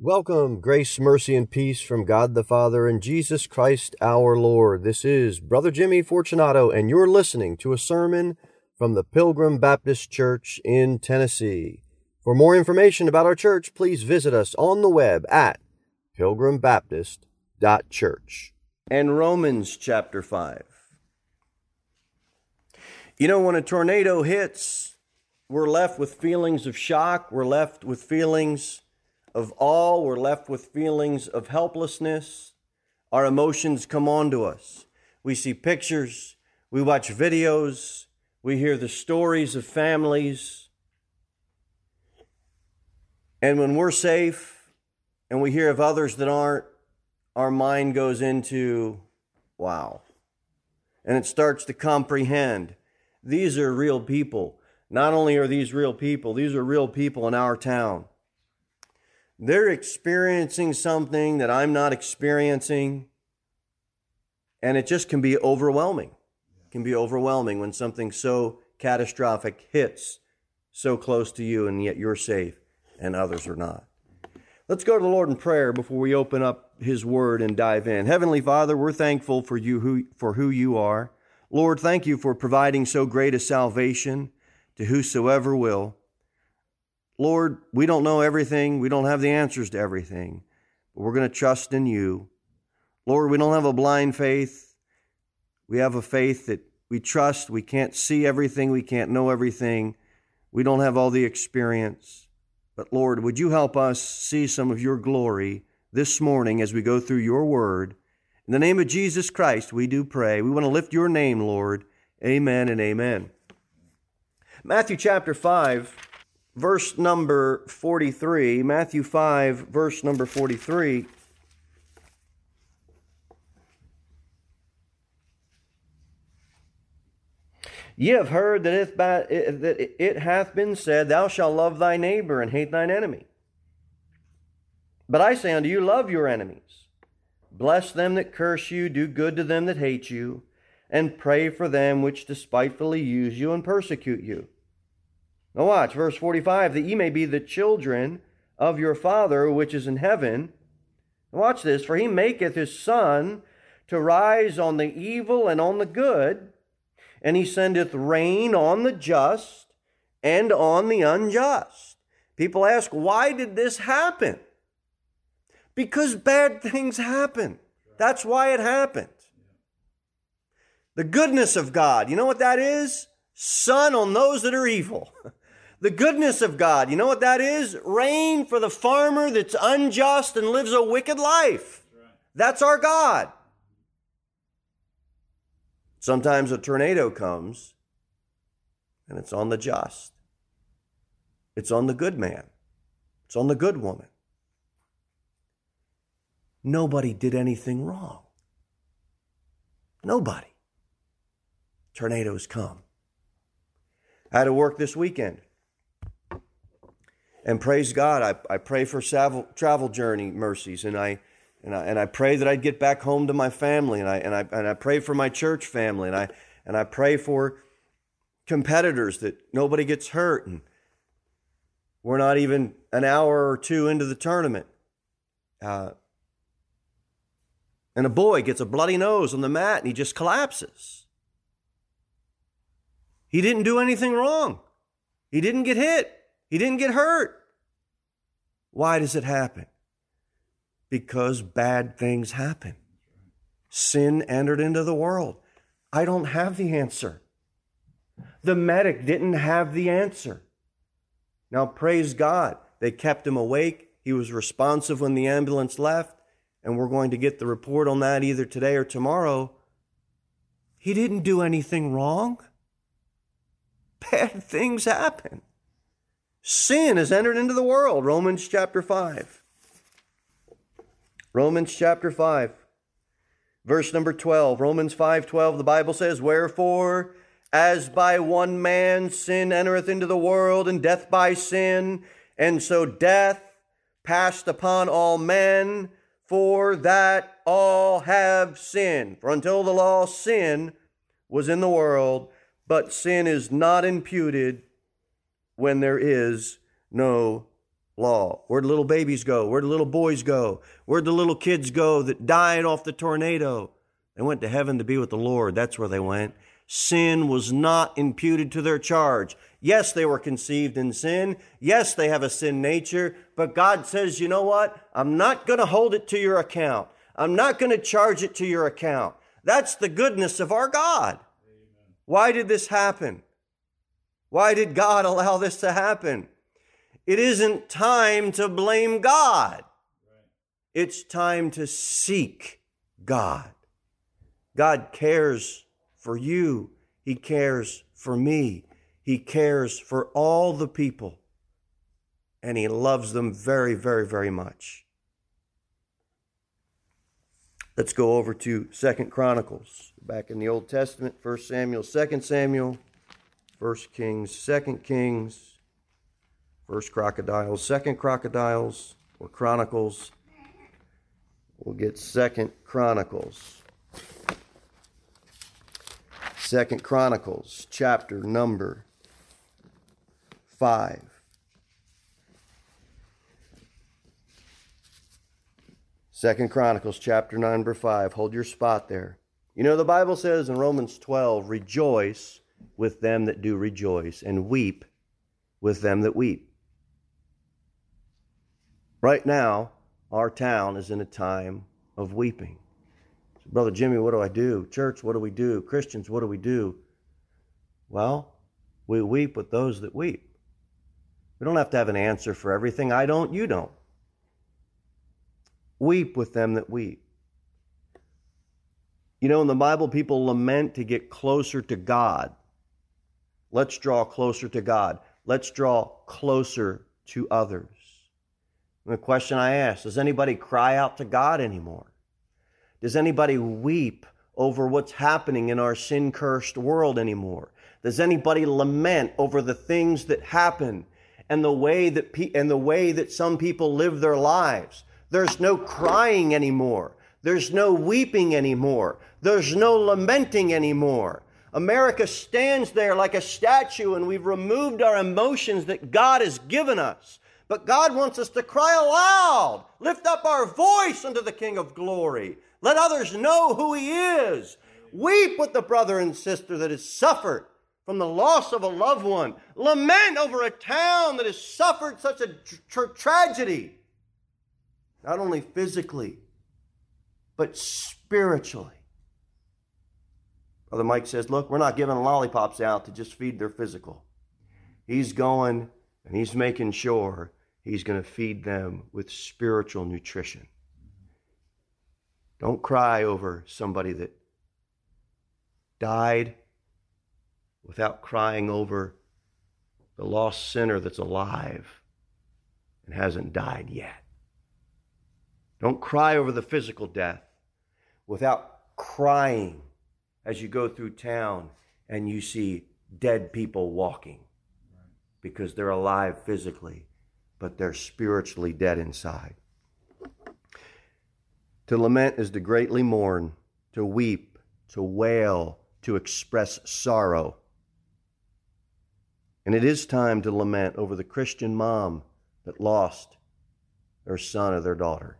Welcome, grace, mercy, and peace from God the Father and Jesus Christ our Lord. This is Brother Jimmy Fortunato, and you're listening to a sermon from the Pilgrim Baptist Church in Tennessee. For more information about our church, please visit us on the web at pilgrimbaptist.church. And Romans chapter 5. You know, when a tornado hits, we're left with feelings of shock, we're left with feelings of awe, we're left with feelings of helplessness. Our emotions come onto us. We see pictures, we watch videos, we hear the stories of families. And when we're safe and we hear of others that aren't, our mind goes into, wow. And it starts to comprehend these are real people. Not only are these real people, these are real people in our town. They're experiencing something that I'm not experiencing. And it just can be overwhelming. It can be overwhelming when something so catastrophic hits so close to you and yet you're safe and others are not. Let's go to the Lord in prayer before we open up his word and dive in. Heavenly Father, we're thankful for you who, for who you are. Lord, thank you for providing so great a salvation to whosoever will. Lord, we don't know everything. We don't have the answers to everything, but we're going to trust in you. Lord, we don't have a blind faith. We have a faith that we trust. We can't see everything. We can't know everything. We don't have all the experience. But Lord, would you help us see some of your glory this morning as we go through your word? In the name of Jesus Christ, we do pray. We want to lift your name, Lord. Amen and amen. Matthew chapter 5 verse number 43, Matthew 5, verse number 43. Ye have heard that, by, eh, that it hath been said, Thou shalt love thy neighbor and hate thine enemy. But I say unto you, Love your enemies. Bless them that curse you, do good to them that hate you, and pray for them which despitefully use you and persecute you now, watch verse 45 that ye may be the children of your Father which is in heaven. Watch this, for he maketh his sun to rise on the evil and on the good, and he sendeth rain on the just and on the unjust. People ask, why did this happen? Because bad things happen. That's why it happened. The goodness of God, you know what that is? Sun on those that are evil. The goodness of God, you know what that is? Rain for the farmer that's unjust and lives a wicked life. That's our God. Sometimes a tornado comes and it's on the just, it's on the good man, it's on the good woman. Nobody did anything wrong. Nobody. Tornadoes come. I had to work this weekend. And praise God, I, I pray for travel, travel journey mercies, and I, and I and I pray that I'd get back home to my family, and I and I and I pray for my church family, and I and I pray for competitors that nobody gets hurt, and we're not even an hour or two into the tournament, uh, and a boy gets a bloody nose on the mat, and he just collapses. He didn't do anything wrong. He didn't get hit. He didn't get hurt. Why does it happen? Because bad things happen. Sin entered into the world. I don't have the answer. The medic didn't have the answer. Now, praise God, they kept him awake. He was responsive when the ambulance left, and we're going to get the report on that either today or tomorrow. He didn't do anything wrong. Bad things happen. Sin has entered into the world. Romans chapter 5. Romans chapter 5. Verse number 12. Romans 5:12 the Bible says, "Wherefore as by one man sin entereth into the world and death by sin, and so death passed upon all men, for that all have sinned. For until the law sin was in the world, but sin is not imputed when there is no law. Where'd little babies go? Where'd little boys go? Where'd the little kids go that died off the tornado? They went to heaven to be with the Lord. That's where they went. Sin was not imputed to their charge. Yes, they were conceived in sin. Yes, they have a sin nature. But God says, you know what? I'm not going to hold it to your account. I'm not going to charge it to your account. That's the goodness of our God. Why did this happen? Why did God allow this to happen? It isn't time to blame God. It's time to seek God. God cares for you. He cares for me. He cares for all the people. And He loves them very, very, very much. Let's go over to Second Chronicles. Back in the Old Testament, First Samuel, Second Samuel, First Kings, Second Kings, First Crocodiles, Second Crocodiles, or Chronicles. We'll get Second Chronicles. Second Chronicles, chapter number five. Second Chronicles chapter number 5. Hold your spot there. You know, the Bible says in Romans 12, rejoice with them that do rejoice, and weep with them that weep. Right now, our town is in a time of weeping. Brother Jimmy, what do I do? Church, what do we do? Christians, what do we do? Well, we weep with those that weep. We don't have to have an answer for everything. I don't, you don't. Weep with them that weep. You know, in the Bible, people lament to get closer to God. Let's draw closer to God. Let's draw closer to others. And the question I ask does anybody cry out to God anymore? Does anybody weep over what's happening in our sin cursed world anymore? Does anybody lament over the things that happen and the way that pe- and the way that some people live their lives? There's no crying anymore. There's no weeping anymore. There's no lamenting anymore. America stands there like a statue, and we've removed our emotions that God has given us. But God wants us to cry aloud, lift up our voice unto the King of glory. Let others know who He is. Weep with the brother and sister that has suffered from the loss of a loved one. Lament over a town that has suffered such a tra- tragedy not only physically, but spiritually. Brother Mike says, Look, we're not giving lollipops out to just feed their physical. He's going and he's making sure he's going to feed them with spiritual nutrition. Don't cry over somebody that died without crying over the lost sinner that's alive and hasn't died yet. Don't cry over the physical death without crying as you go through town and you see dead people walking because they're alive physically, but they're spiritually dead inside. To lament is to greatly mourn, to weep, to wail, to express sorrow. And it is time to lament over the Christian mom that lost their son or their daughter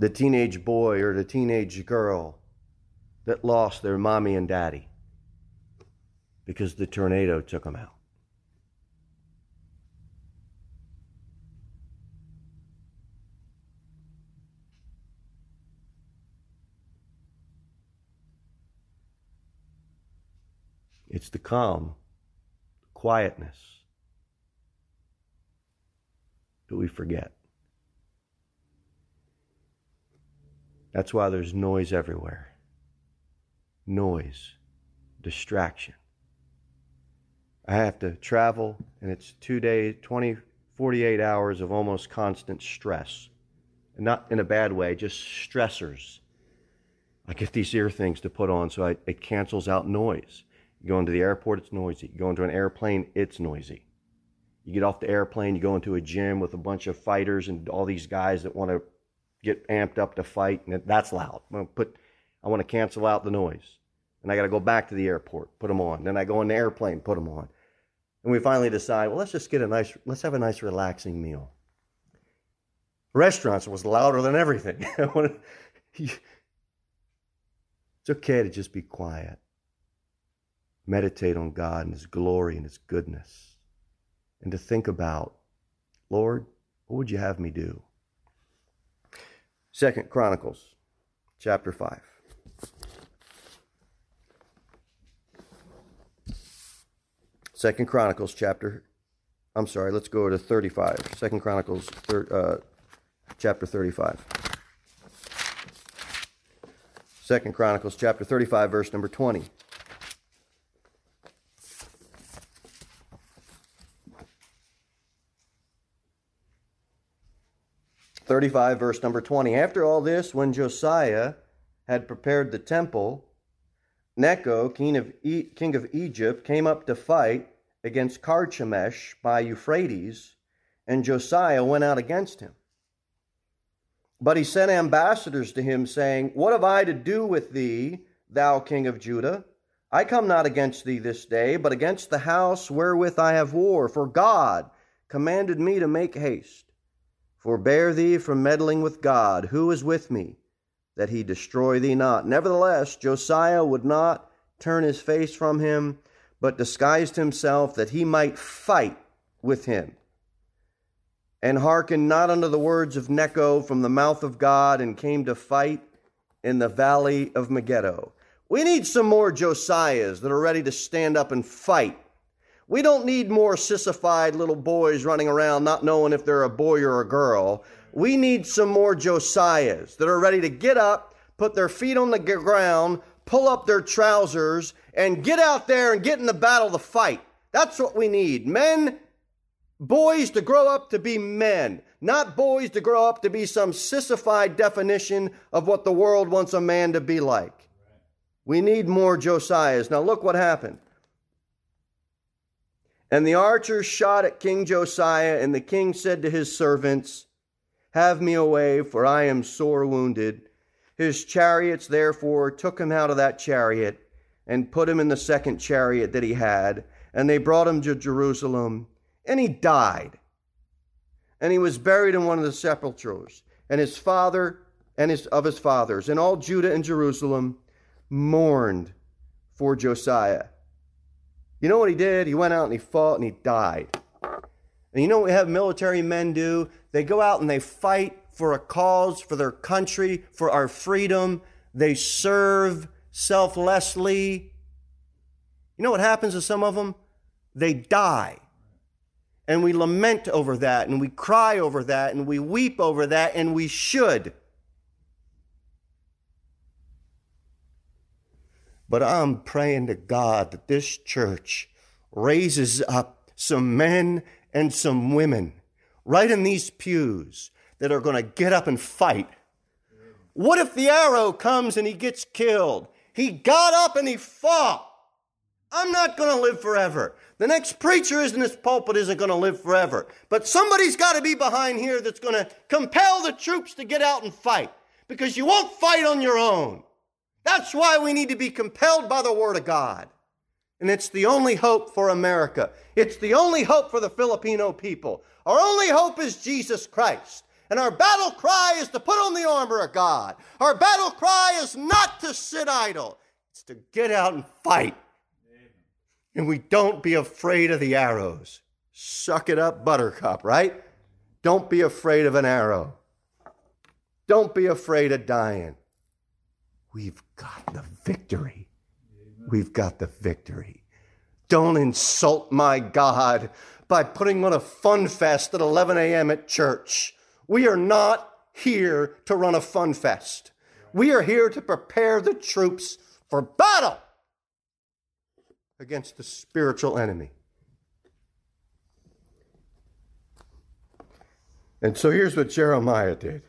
the teenage boy or the teenage girl that lost their mommy and daddy because the tornado took them out. It's the calm, the quietness that we forget. That's why there's noise everywhere. Noise, distraction. I have to travel, and it's two days, 20, 48 hours of almost constant stress. And not in a bad way, just stressors. I get these ear things to put on so I, it cancels out noise. You go into the airport, it's noisy. You go into an airplane, it's noisy. You get off the airplane, you go into a gym with a bunch of fighters and all these guys that want to get amped up to fight, and that's loud. I'm put, I want to cancel out the noise. And I got to go back to the airport, put them on. Then I go in the airplane, put them on. And we finally decide, well, let's just get a nice, let's have a nice relaxing meal. Restaurants was louder than everything. it's okay to just be quiet. Meditate on God and His glory and His goodness. And to think about, Lord, what would you have me do? Second Chronicles chapter 5. Second Chronicles chapter I'm sorry, let's go to 35. Second Chronicles thir, uh, chapter 35. Second Chronicles chapter 35 verse number 20. 35, verse number 20. After all this, when Josiah had prepared the temple, Necho, king of, e- king of Egypt, came up to fight against Carchemish by Euphrates, and Josiah went out against him. But he sent ambassadors to him, saying, What have I to do with thee, thou king of Judah? I come not against thee this day, but against the house wherewith I have war, for God commanded me to make haste. Forbear thee from meddling with God, who is with me, that he destroy thee not. Nevertheless, Josiah would not turn his face from him, but disguised himself that he might fight with him. And hearkened not unto the words of Necho from the mouth of God, and came to fight in the valley of Megiddo. We need some more Josiahs that are ready to stand up and fight we don't need more sissified little boys running around not knowing if they're a boy or a girl. We need some more Josiahs that are ready to get up, put their feet on the ground, pull up their trousers, and get out there and get in the battle to fight. That's what we need. Men, boys to grow up to be men, not boys to grow up to be some sissified definition of what the world wants a man to be like. We need more Josiahs. Now, look what happened. And the archers shot at King Josiah, and the king said to his servants, Have me away, for I am sore wounded. His chariots therefore took him out of that chariot and put him in the second chariot that he had, and they brought him to Jerusalem, and he died. And he was buried in one of the sepulchres, and his father and his of his fathers, and all Judah and Jerusalem mourned for Josiah. You know what he did? He went out and he fought and he died. And you know what we have military men do? They go out and they fight for a cause, for their country, for our freedom. They serve selflessly. You know what happens to some of them? They die. And we lament over that, and we cry over that, and we weep over that, and we should. But I'm praying to God that this church raises up some men and some women right in these pews that are going to get up and fight. What if the arrow comes and he gets killed? He got up and he fought. I'm not going to live forever. The next preacher in this pulpit isn't going to live forever. But somebody's got to be behind here that's going to compel the troops to get out and fight because you won't fight on your own. That's why we need to be compelled by the Word of God. And it's the only hope for America. It's the only hope for the Filipino people. Our only hope is Jesus Christ. And our battle cry is to put on the armor of God. Our battle cry is not to sit idle, it's to get out and fight. And we don't be afraid of the arrows. Suck it up, buttercup, right? Don't be afraid of an arrow. Don't be afraid of dying. We've got the victory. We've got the victory. Don't insult my God by putting on a fun fest at 11 a.m. at church. We are not here to run a fun fest. We are here to prepare the troops for battle against the spiritual enemy. And so here's what Jeremiah did.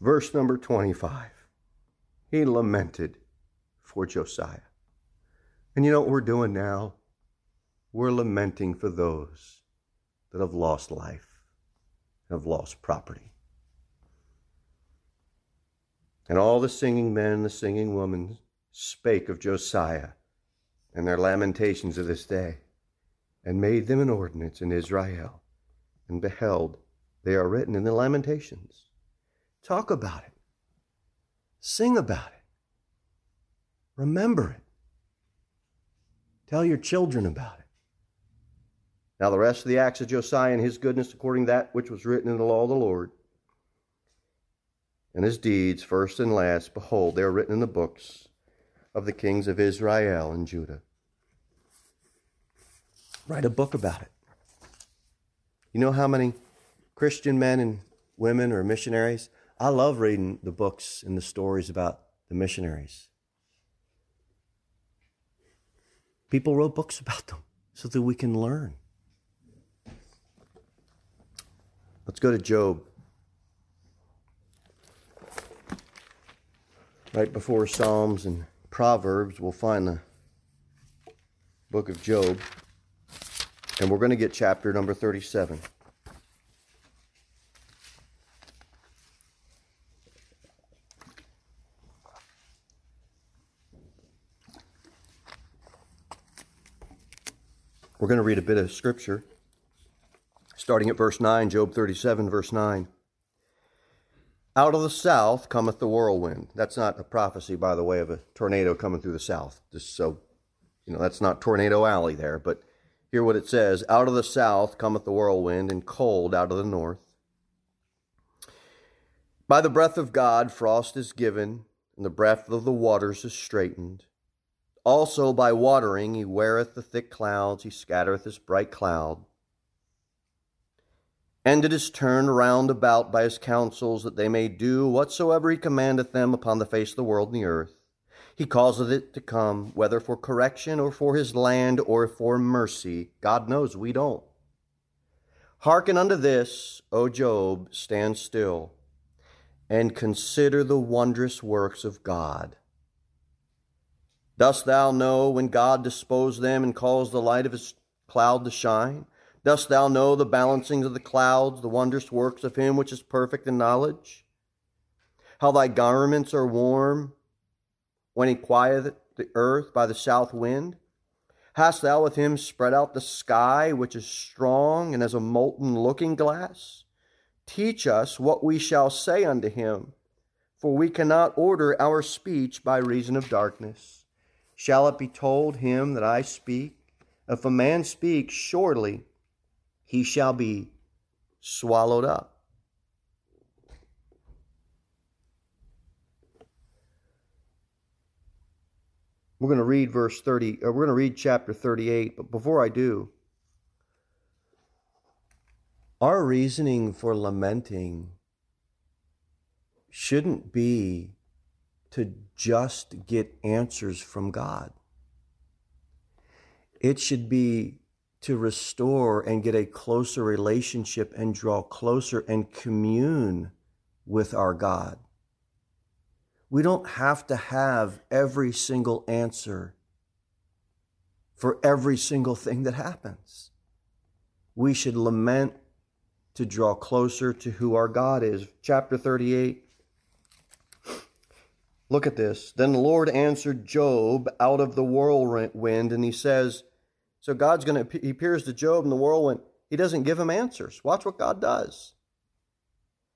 Verse number 25. He lamented for Josiah. And you know what we're doing now? We're lamenting for those that have lost life, have lost property. And all the singing men and the singing women spake of Josiah and their lamentations of this day, and made them an ordinance in Israel, and beheld, they are written in the lamentations. Talk about it. Sing about it. Remember it. Tell your children about it. Now, the rest of the acts of Josiah and his goodness, according to that which was written in the law of the Lord, and his deeds, first and last, behold, they are written in the books of the kings of Israel and Judah. Write a book about it. You know how many Christian men and women are missionaries? I love reading the books and the stories about the missionaries. People wrote books about them so that we can learn. Let's go to Job. Right before Psalms and Proverbs, we'll find the book of Job. And we're going to get chapter number 37. We're going to read a bit of scripture, starting at verse 9, Job 37, verse 9. Out of the south cometh the whirlwind. That's not a prophecy, by the way, of a tornado coming through the south. Just so, you know, that's not Tornado Alley there. But hear what it says Out of the south cometh the whirlwind, and cold out of the north. By the breath of God, frost is given, and the breath of the waters is straitened. Also by watering he weareth the thick clouds, he scattereth his bright cloud. And it is turned round about by his counsels, that they may do whatsoever he commandeth them upon the face of the world and the earth. He causeth it to come, whether for correction or for his land or for mercy. God knows we don't. Hearken unto this, O Job, stand still, and consider the wondrous works of God. Dost thou know when God disposed them and caused the light of his cloud to shine? Dost thou know the balancings of the clouds, the wondrous works of him which is perfect in knowledge? How thy garments are warm when he quieteth the earth by the south wind? Hast thou with him spread out the sky, which is strong and as a molten looking glass? Teach us what we shall say unto him, for we cannot order our speech by reason of darkness. Shall it be told him that I speak? If a man speaks, surely he shall be swallowed up. We're going to read verse 30, or uh, we're going to read chapter 38, but before I do, our reasoning for lamenting shouldn't be to just get answers from God. It should be to restore and get a closer relationship and draw closer and commune with our God. We don't have to have every single answer for every single thing that happens. We should lament to draw closer to who our God is. Chapter 38 Look at this. Then the Lord answered Job out of the whirlwind, and he says, So God's going to, he appears to Job in the whirlwind. He doesn't give him answers. Watch what God does.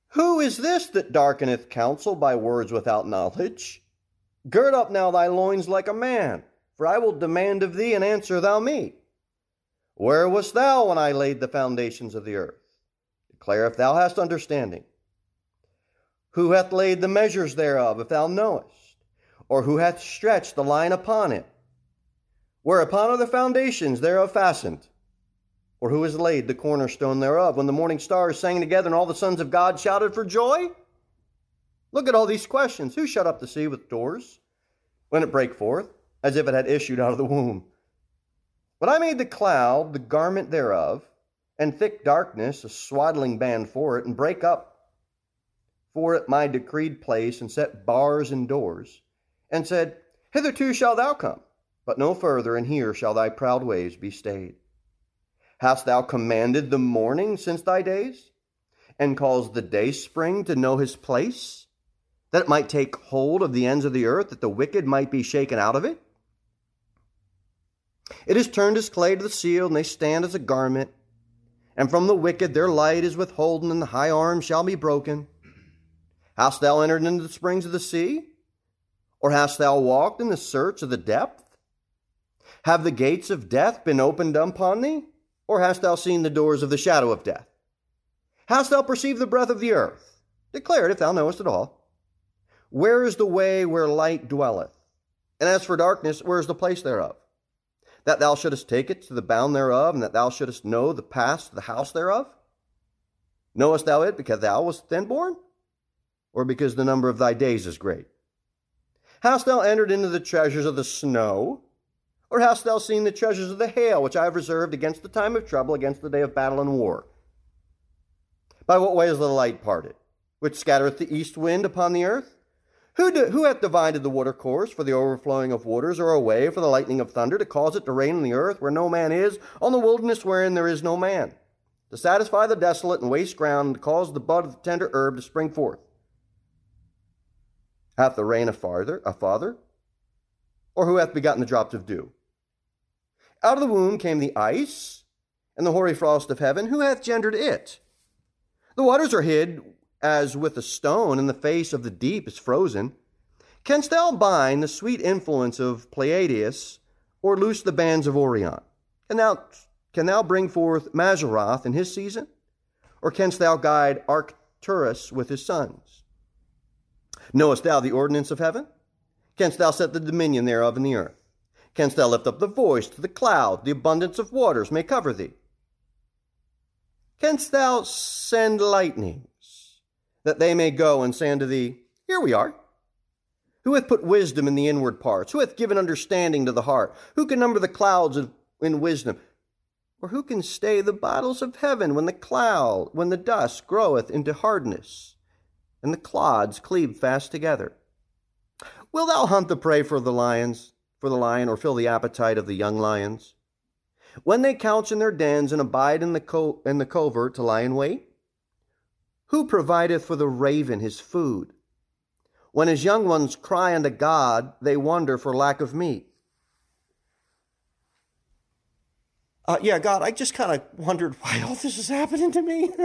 Who is this that darkeneth counsel by words without knowledge? Gird up now thy loins like a man, for I will demand of thee, and answer thou me. Where wast thou when I laid the foundations of the earth? Declare if thou hast understanding. Who hath laid the measures thereof, if thou knowest? Or who hath stretched the line upon it? Whereupon are the foundations thereof fastened? Or who has laid the cornerstone thereof, when the morning stars sang together and all the sons of God shouted for joy? Look at all these questions. Who shut up the sea with doors when it brake forth, as if it had issued out of the womb? But I made the cloud the garment thereof, and thick darkness a swaddling band for it, and brake up for it my decreed place, and set bars and doors, and said, Hitherto shalt thou come, but no further, and here shall thy proud ways be stayed. Hast thou commanded the morning since thy days, and caused the day spring to know his place, that it might take hold of the ends of the earth, that the wicked might be shaken out of it? It is turned as clay to the seal, and they stand as a garment. And from the wicked their light is withholden, and the high arm shall be broken. Hast thou entered into the springs of the sea? Or hast thou walked in the search of the depth? Have the gates of death been opened upon thee? Or hast thou seen the doors of the shadow of death? Hast thou perceived the breath of the earth? Declare it if thou knowest it all. Where is the way where light dwelleth? And as for darkness, where is the place thereof? That thou shouldest take it to the bound thereof, and that thou shouldest know the pass to the house thereof? Knowest thou it because thou wast then born? Or because the number of thy days is great? Hast thou entered into the treasures of the snow? Or hast thou seen the treasures of the hail, which I have reserved against the time of trouble, against the day of battle and war? By what way is the light parted, which scattereth the east wind upon the earth? Who, do, who hath divided the water course for the overflowing of waters, or a way for the lightning of thunder, to cause it to rain on the earth where no man is, on the wilderness wherein there is no man, to satisfy the desolate and waste ground, and to cause the bud of the tender herb to spring forth? Hath the rain a father, a father? Or who hath begotten the drops of dew? Out of the womb came the ice, and the hoary frost of heaven. Who hath gendered it? The waters are hid as with a stone, and the face of the deep is frozen. Canst thou bind the sweet influence of Pleiades, or loose the bands of Orion? Can thou, can thou bring forth Mazzaroth in his season? Or canst thou guide Arcturus with his sons? Knowest thou the ordinance of heaven? Canst thou set the dominion thereof in the earth? Canst thou lift up the voice to the cloud? The abundance of waters may cover thee. Canst thou send lightnings, that they may go and say unto thee, Here we are. Who hath put wisdom in the inward parts? Who hath given understanding to the heart? Who can number the clouds in wisdom? Or who can stay the bottles of heaven when the cloud, when the dust groweth into hardness, and the clods cleave fast together? Will thou hunt the prey for the lions, for the lion, or fill the appetite of the young lions? When they couch in their dens and abide in the, co- in the covert to lie in wait? Who provideth for the raven his food? When his young ones cry unto God, they wonder for lack of meat. Uh, yeah, God, I just kind of wondered why all this is happening to me.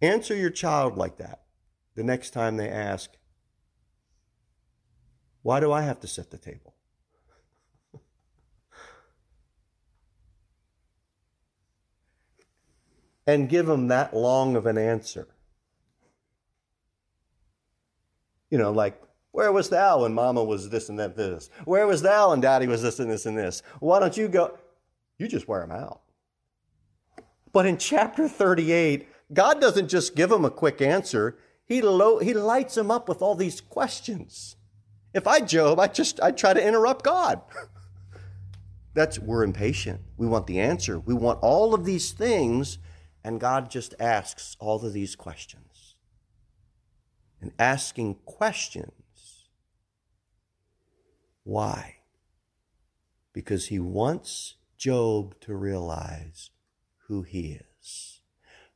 Answer your child like that the next time they ask, Why do I have to set the table? and give them that long of an answer. You know, like, where was thou when mama was this and that this? Where was thou when daddy was this and this and this? Why don't you go? You just wear them out. But in chapter 38, God doesn't just give them a quick answer. He, lo- he lights him up with all these questions. If I Job, I just I try to interrupt God. That's we're impatient. We want the answer. We want all of these things and God just asks all of these questions. And asking questions. Why? Because he wants Job to realize who he is.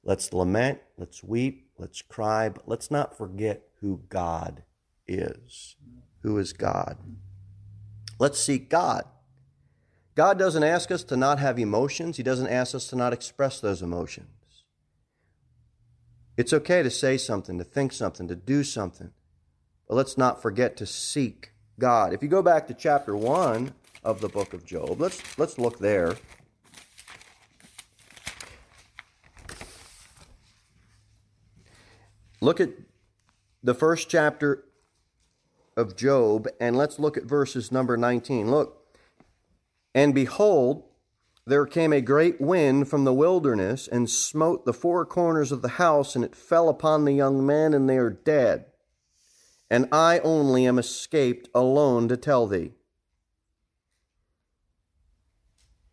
Let's lament, let's weep, let's cry, but let's not forget who God is. Who is God? Let's seek God. God doesn't ask us to not have emotions, He doesn't ask us to not express those emotions. It's okay to say something, to think something, to do something, but let's not forget to seek God. If you go back to chapter 1 of the book of Job, let's, let's look there. Look at the first chapter of Job, and let's look at verses number 19. Look, and behold, there came a great wind from the wilderness and smote the four corners of the house, and it fell upon the young men, and they are dead. And I only am escaped alone to tell thee.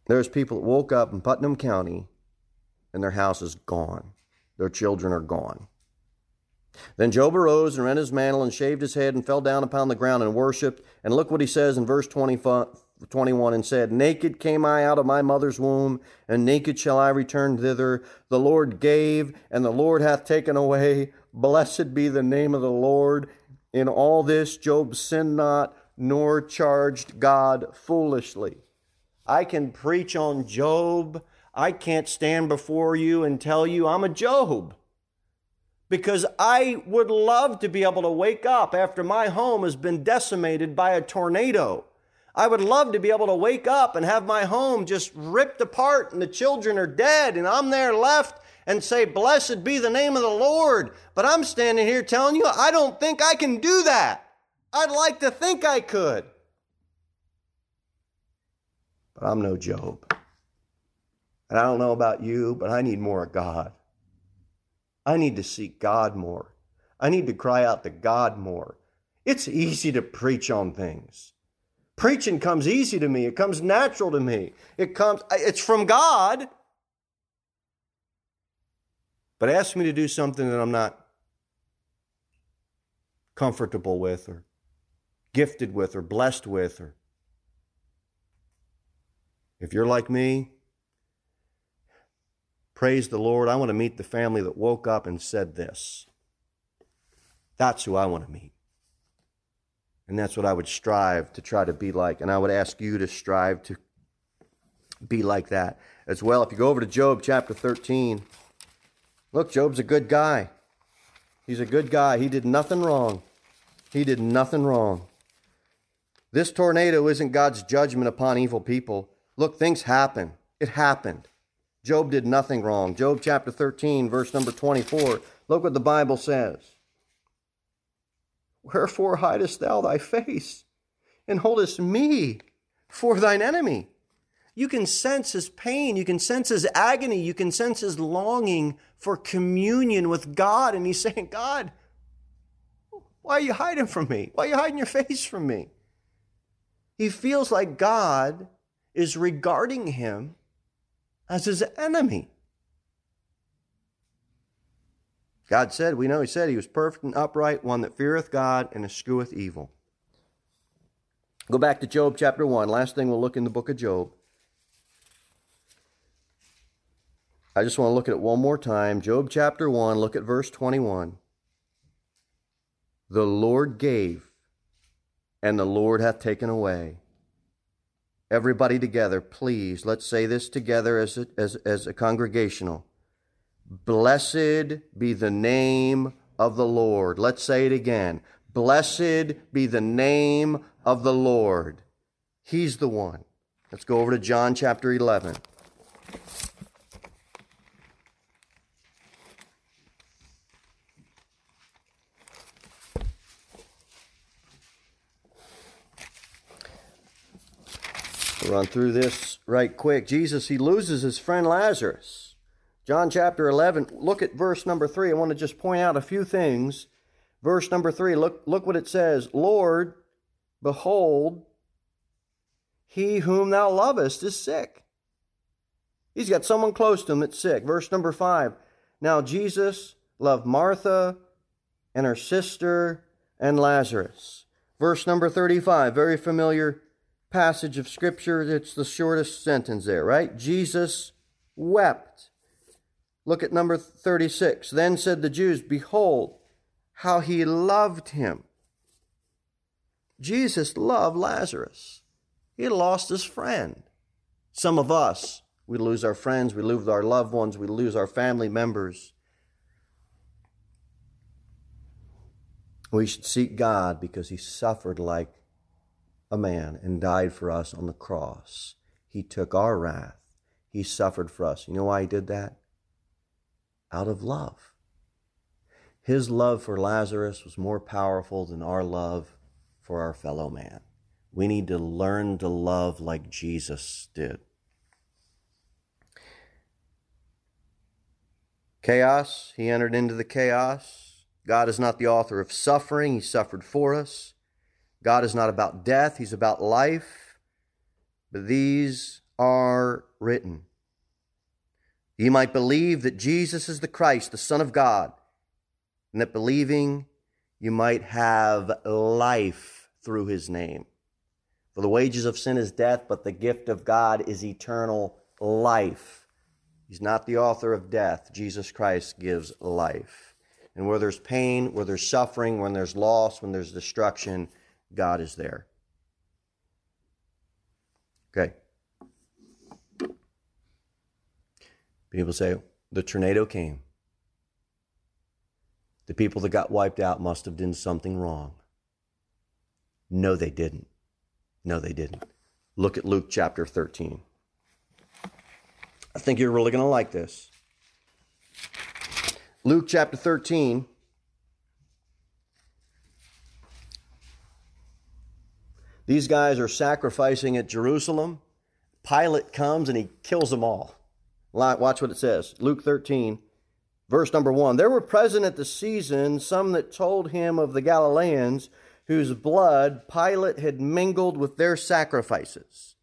There's people that woke up in Putnam County, and their house is gone. Their children are gone. Then Job arose and rent his mantle and shaved his head and fell down upon the ground and worshipped. And look what he says in verse 21 and said, Naked came I out of my mother's womb, and naked shall I return thither. The Lord gave, and the Lord hath taken away. Blessed be the name of the Lord. In all this, Job sinned not, nor charged God foolishly. I can preach on Job. I can't stand before you and tell you I'm a Job. Because I would love to be able to wake up after my home has been decimated by a tornado. I would love to be able to wake up and have my home just ripped apart and the children are dead and I'm there left and say, Blessed be the name of the Lord. But I'm standing here telling you, I don't think I can do that. I'd like to think I could. But I'm no Job. And I don't know about you, but I need more of God. I need to seek God more. I need to cry out to God more. It's easy to preach on things. Preaching comes easy to me. It comes natural to me. It comes it's from God. But ask me to do something that I'm not comfortable with or gifted with or blessed with or if you're like me, praise the Lord. I want to meet the family that woke up and said this. That's who I want to meet. And that's what I would strive to try to be like. And I would ask you to strive to be like that as well. If you go over to Job chapter 13, look, Job's a good guy. He's a good guy. He did nothing wrong. He did nothing wrong. This tornado isn't God's judgment upon evil people. Look, things happen. It happened. Job did nothing wrong. Job chapter 13, verse number 24. Look what the Bible says. Wherefore hidest thou thy face and holdest me for thine enemy? You can sense his pain. You can sense his agony. You can sense his longing for communion with God. And he's saying, God, why are you hiding from me? Why are you hiding your face from me? He feels like God is regarding him as his enemy. God said, we know he said he was perfect and upright, one that feareth God and escheweth evil. Go back to Job chapter 1. Last thing we'll look in the book of Job. I just want to look at it one more time. Job chapter 1, look at verse 21. The Lord gave, and the Lord hath taken away. Everybody together, please, let's say this together as a, as, as a congregational. Blessed be the name of the Lord. Let's say it again. Blessed be the name of the Lord. He's the one. Let's go over to John chapter 11. Run through this right quick. Jesus, he loses his friend Lazarus. John chapter 11, look at verse number 3. I want to just point out a few things. Verse number 3, look, look what it says Lord, behold, he whom thou lovest is sick. He's got someone close to him that's sick. Verse number 5. Now Jesus loved Martha and her sister and Lazarus. Verse number 35, very familiar passage of Scripture. It's the shortest sentence there, right? Jesus wept. Look at number 36. Then said the Jews, Behold, how he loved him. Jesus loved Lazarus. He lost his friend. Some of us, we lose our friends, we lose our loved ones, we lose our family members. We should seek God because he suffered like a man and died for us on the cross. He took our wrath. He suffered for us. You know why he did that? Out of love. His love for Lazarus was more powerful than our love for our fellow man. We need to learn to love like Jesus did. Chaos, he entered into the chaos. God is not the author of suffering, he suffered for us. God is not about death, He's about life. But these are written. You might believe that Jesus is the Christ, the Son of God, and that believing you might have life through His name. For the wages of sin is death, but the gift of God is eternal life. He's not the author of death. Jesus Christ gives life. And where there's pain, where there's suffering, when there's loss, when there's destruction, God is there. Okay. People say, the tornado came. The people that got wiped out must have done something wrong. No, they didn't. No, they didn't. Look at Luke chapter 13. I think you're really going to like this. Luke chapter 13. These guys are sacrificing at Jerusalem. Pilate comes and he kills them all. Watch what it says. Luke 13, verse number 1. There were present at the season some that told him of the Galileans whose blood Pilate had mingled with their sacrifices.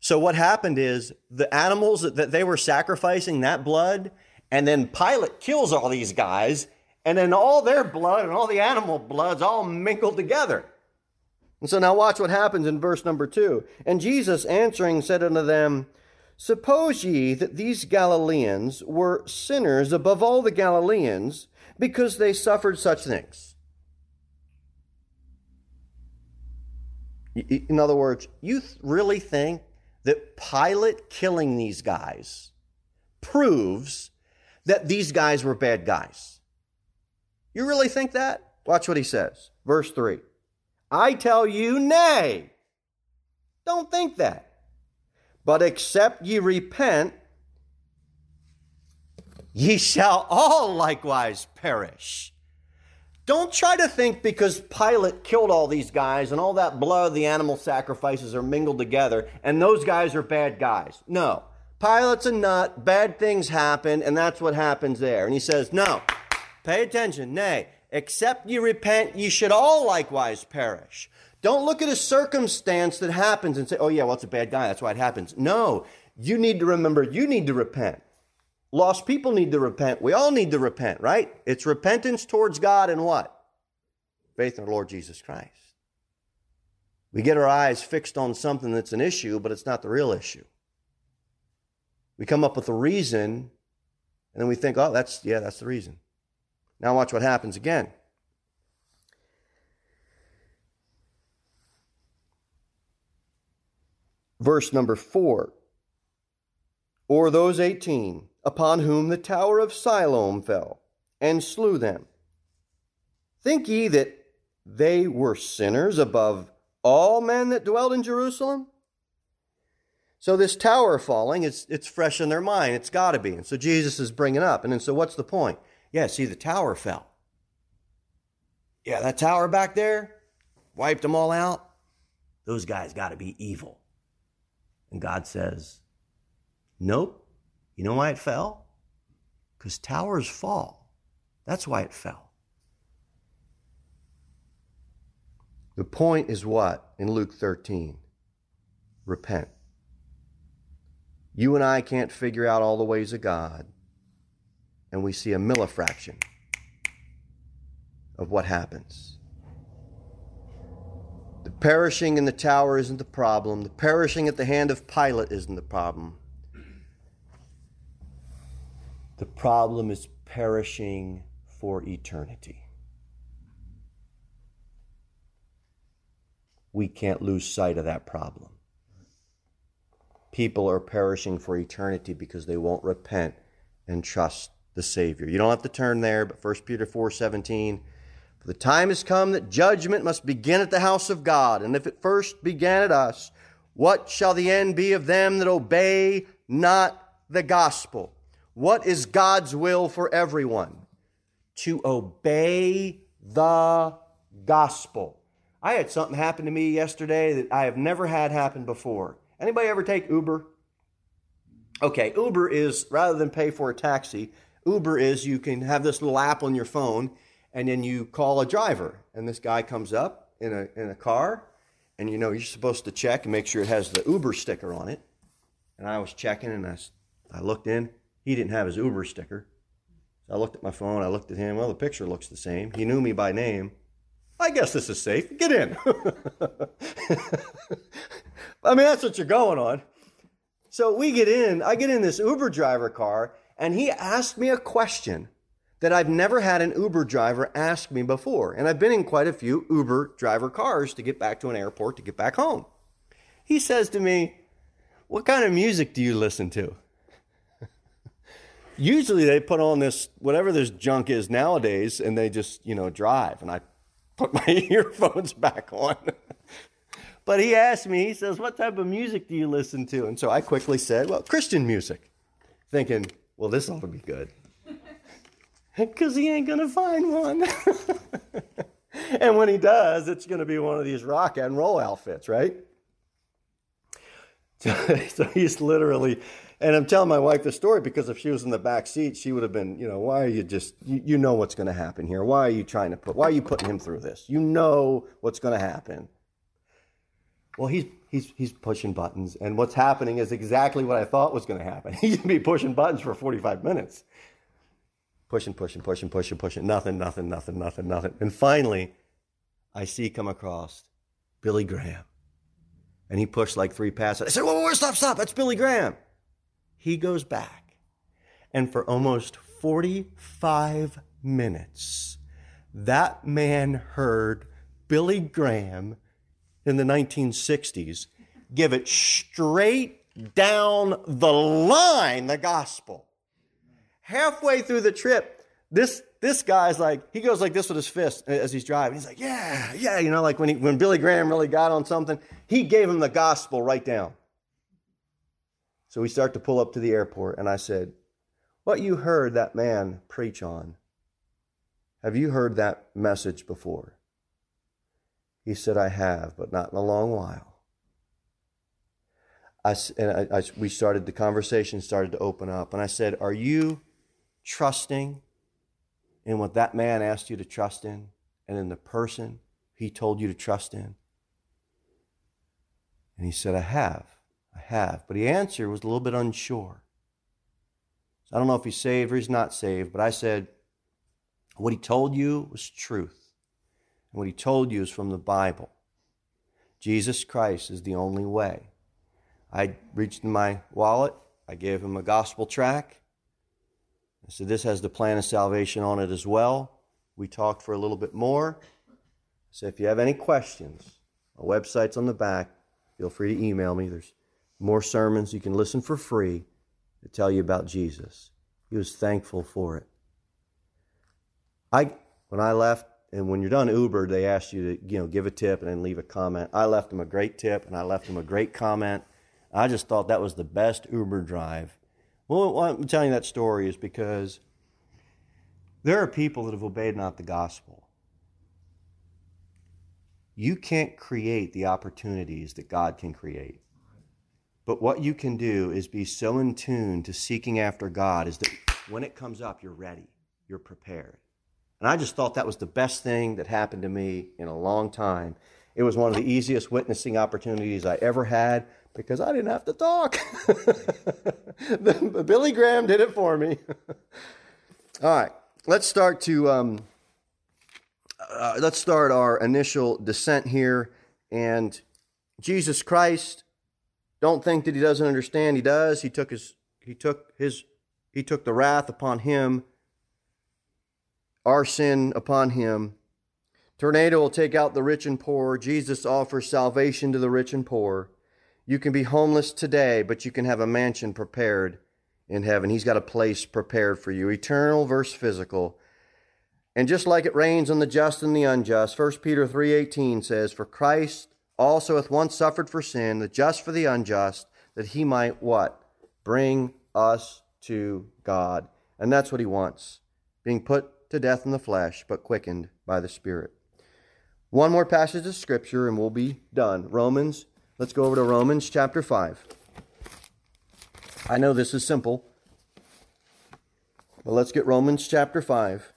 So what happened is the animals that they were sacrificing, that blood, and then Pilate kills all these guys, and then all their blood and all the animal bloods all mingled together. And so now watch what happens in verse number two. And Jesus answering said unto them, Suppose ye that these Galileans were sinners above all the Galileans because they suffered such things. In other words, you really think that Pilate killing these guys proves that these guys were bad guys? You really think that? Watch what he says. Verse 3 I tell you, nay. Don't think that. But except ye repent, ye shall all likewise perish. Don't try to think because Pilate killed all these guys and all that blood, the animal sacrifices are mingled together, and those guys are bad guys. No. Pilate's a nut, bad things happen, and that's what happens there. And he says, No, pay attention, nay, except ye repent, ye should all likewise perish. Don't look at a circumstance that happens and say, oh, yeah, well, it's a bad guy. That's why it happens. No, you need to remember you need to repent. Lost people need to repent. We all need to repent, right? It's repentance towards God and what? Faith in our Lord Jesus Christ. We get our eyes fixed on something that's an issue, but it's not the real issue. We come up with a reason, and then we think, oh, that's, yeah, that's the reason. Now watch what happens again. Verse number four. Or those eighteen upon whom the tower of Siloam fell, and slew them. Think ye that they were sinners above all men that dwelt in Jerusalem? So this tower falling, it's, it's fresh in their mind. It's got to be. And so Jesus is bringing up. And then so what's the point? Yeah, see, the tower fell. Yeah, that tower back there wiped them all out. Those guys got to be evil. And God says, Nope. You know why it fell? Because towers fall. That's why it fell. The point is what in Luke 13? Repent. You and I can't figure out all the ways of God, and we see a millifraction of what happens. The perishing in the tower isn't the problem. The perishing at the hand of Pilate isn't the problem. The problem is perishing for eternity. We can't lose sight of that problem. People are perishing for eternity because they won't repent and trust the Savior. You don't have to turn there, but 1 Peter 4 17 the time has come that judgment must begin at the house of God. And if it first began at us, what shall the end be of them that obey not the gospel? What is God's will for everyone? To obey the gospel. I had something happen to me yesterday that I have never had happen before. Anybody ever take Uber? Okay, Uber is rather than pay for a taxi, Uber is you can have this little app on your phone and then you call a driver, and this guy comes up in a, in a car, and you know, you're supposed to check and make sure it has the Uber sticker on it. And I was checking, and I, I looked in. He didn't have his Uber sticker. So I looked at my phone, I looked at him. Well, the picture looks the same. He knew me by name. I guess this is safe. Get in. I mean, that's what you're going on. So we get in, I get in this Uber driver car, and he asked me a question that I've never had an Uber driver ask me before. And I've been in quite a few Uber driver cars to get back to an airport to get back home. He says to me, What kind of music do you listen to? Usually they put on this, whatever this junk is nowadays, and they just, you know, drive. And I put my earphones back on. but he asked me, he says, What type of music do you listen to? And so I quickly said, Well, Christian music, thinking, Well, this ought to be good because he ain't going to find one. and when he does, it's going to be one of these rock and roll outfits, right? So, he's literally, and I'm telling my wife the story because if she was in the back seat, she would have been, you know, why are you just, you, you know what's going to happen here. Why are you trying to put, why are you putting him through this? You know what's going to happen. Well, he's he's he's pushing buttons, and what's happening is exactly what I thought was going to happen. He's going to be pushing buttons for 45 minutes pushing, pushing, pushing, pushing, pushing, nothing, nothing, nothing, nothing, nothing. And finally, I see come across Billy Graham. And he pushed like three passes. I said, whoa, whoa, whoa stop, stop. That's Billy Graham. He goes back. And for almost 45 minutes, that man heard Billy Graham in the 1960s give it straight down the line, the gospel halfway through the trip, this this guy's like he goes like this with his fist as he's driving. He's like, yeah, yeah, you know, like when he, when Billy Graham really got on something, he gave him the gospel right down. So we start to pull up to the airport, and I said, "What you heard that man preach on? Have you heard that message before?" He said, "I have, but not in a long while." I, and I, I, we started the conversation started to open up, and I said, "Are you?" trusting in what that man asked you to trust in and in the person he told you to trust in? And he said, I have. I have. But the answer was a little bit unsure. So I don't know if he's saved or he's not saved, but I said, what he told you was truth. And what he told you is from the Bible. Jesus Christ is the only way. I reached in my wallet, I gave him a gospel track, so this has the plan of salvation on it as well. We talked for a little bit more. So if you have any questions, my website's on the back. Feel free to email me. There's more sermons you can listen for free to tell you about Jesus. He was thankful for it. I when I left, and when you're done Uber, they ask you to you know give a tip and then leave a comment. I left them a great tip and I left them a great comment. I just thought that was the best Uber drive well, I'm telling you that story is because there are people that have obeyed not the gospel. You can't create the opportunities that God can create. But what you can do is be so in tune to seeking after God is that when it comes up, you're ready, you're prepared. And I just thought that was the best thing that happened to me in a long time. It was one of the easiest witnessing opportunities I ever had because I didn't have to talk. Billy Graham did it for me. All right, let's start to um, uh, let's start our initial descent here. And Jesus Christ, don't think that he doesn't understand. He does. He took his he took his he took the wrath upon him, our sin upon him. Tornado will take out the rich and poor. Jesus offers salvation to the rich and poor. You can be homeless today, but you can have a mansion prepared in heaven. He's got a place prepared for you, eternal versus physical. And just like it rains on the just and the unjust, 1 Peter 3:18 says, "For Christ also hath once suffered for sin, the just for the unjust, that he might what? Bring us to God." And that's what he wants. Being put to death in the flesh, but quickened by the Spirit. One more passage of scripture and we'll be done. Romans Let's go over to Romans chapter 5. I know this is simple, but let's get Romans chapter 5.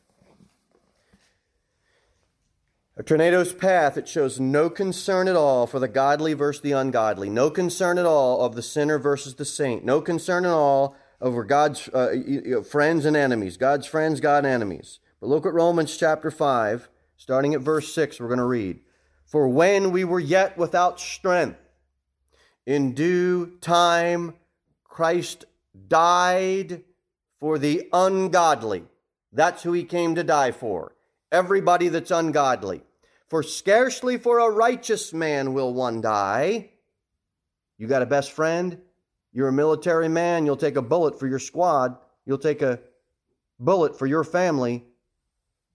A tornado's path, it shows no concern at all for the godly versus the ungodly, no concern at all of the sinner versus the saint, no concern at all over God's uh, friends and enemies, God's friends, God enemies. But look at Romans chapter 5, starting at verse 6, we're going to read. For when we were yet without strength, in due time, Christ died for the ungodly. That's who he came to die for. Everybody that's ungodly. For scarcely for a righteous man will one die. You got a best friend? You're a military man. You'll take a bullet for your squad. You'll take a bullet for your family.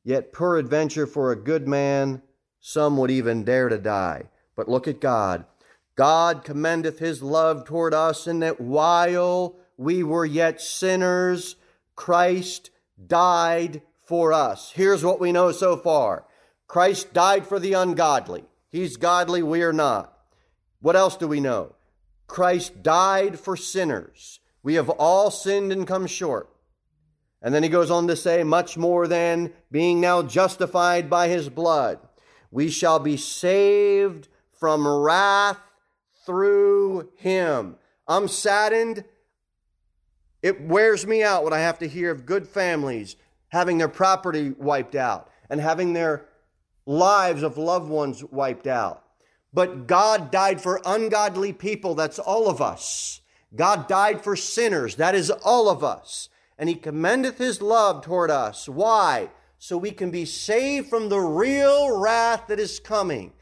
Yet, peradventure, for a good man, some would even dare to die. But look at God. God commendeth his love toward us in that while we were yet sinners, Christ died for us. Here's what we know so far Christ died for the ungodly. He's godly, we are not. What else do we know? Christ died for sinners. We have all sinned and come short. And then he goes on to say, much more than being now justified by his blood, we shall be saved from wrath through him. I'm saddened. It wears me out when I have to hear of good families having their property wiped out and having their lives of loved ones wiped out. But God died for ungodly people. That's all of us. God died for sinners. That is all of us. And He commendeth His love toward us. Why? So we can be saved from the real wrath that is coming.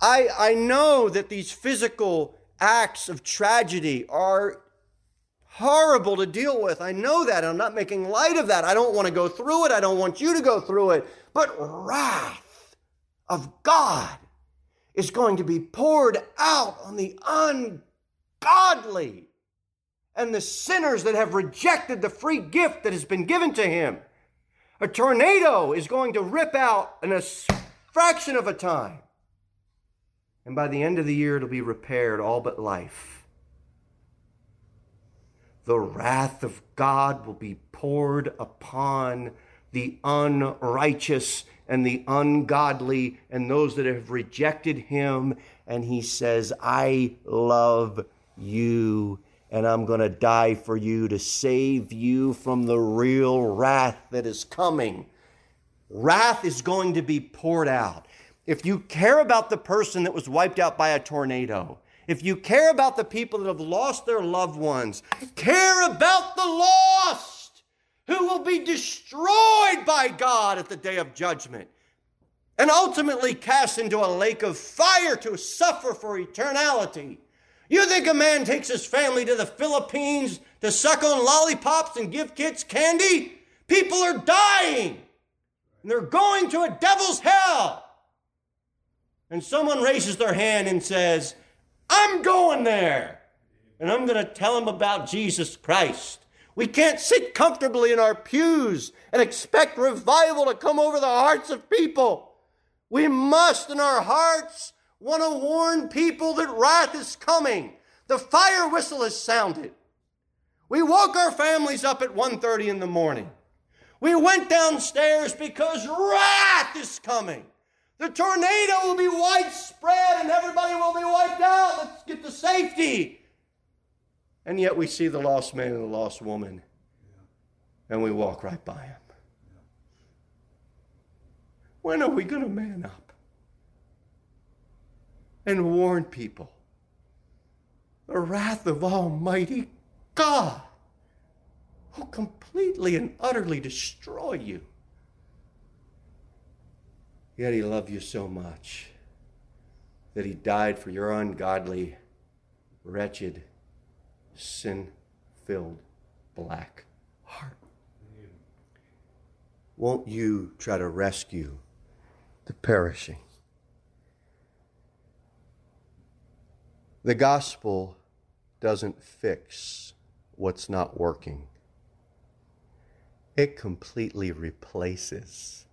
I, I know that these physical acts of tragedy are horrible to deal with. I know that. I'm not making light of that. I don't want to go through it. I don't want you to go through it. But wrath of God is going to be poured out on the ungodly and the sinners that have rejected the free gift that has been given to him. A tornado is going to rip out in a fraction of a time. And by the end of the year, it'll be repaired, all but life. The wrath of God will be poured upon the unrighteous and the ungodly and those that have rejected him. And he says, I love you and I'm going to die for you to save you from the real wrath that is coming. Wrath is going to be poured out. If you care about the person that was wiped out by a tornado, if you care about the people that have lost their loved ones, care about the lost who will be destroyed by God at the day of judgment and ultimately cast into a lake of fire to suffer for eternality. You think a man takes his family to the Philippines to suck on lollipops and give kids candy? People are dying and they're going to a devil's hell. And someone raises their hand and says, I'm going there and I'm going to tell them about Jesus Christ. We can't sit comfortably in our pews and expect revival to come over the hearts of people. We must, in our hearts, want to warn people that wrath is coming. The fire whistle has sounded. We woke our families up at 1:30 in the morning. We went downstairs because wrath is coming. The tornado will be widespread and everybody will be wiped out. Let's get to safety. And yet we see the lost man and the lost woman, and we walk right by him. When are we going to man up and warn people? The wrath of Almighty God will completely and utterly destroy you. Yet He loved you so much that He died for your ungodly, wretched, sin filled black heart. Won't you try to rescue the perishing? The gospel doesn't fix what's not working, it completely replaces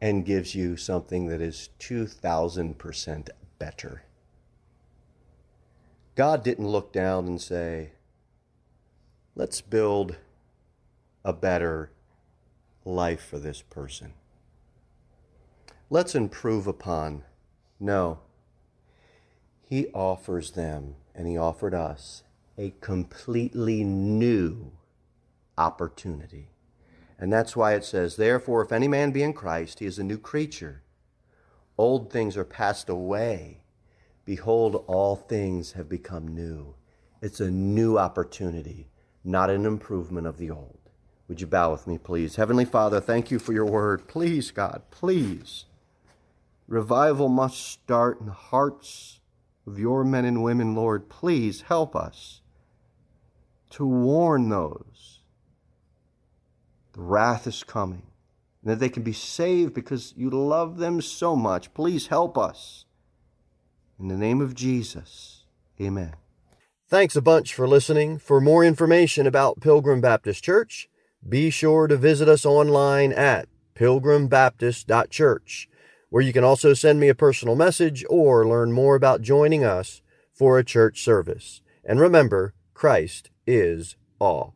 and gives you something that is 2,000% better. God didn't look down and say, let's build a better life for this person. Let's improve upon. No. He offers them, and He offered us, a completely new opportunity. And that's why it says, Therefore, if any man be in Christ, he is a new creature. Old things are passed away. Behold, all things have become new. It's a new opportunity, not an improvement of the old. Would you bow with me, please? Heavenly Father, thank you for your word. Please, God, please. Revival must start in the hearts of your men and women, Lord. Please help us to warn those. The wrath is coming, and that they can be saved because you love them so much. Please help us. In the name of Jesus, amen. Thanks a bunch for listening. For more information about Pilgrim Baptist Church, be sure to visit us online at pilgrimbaptist.church, where you can also send me a personal message or learn more about joining us for a church service. And remember, Christ is all.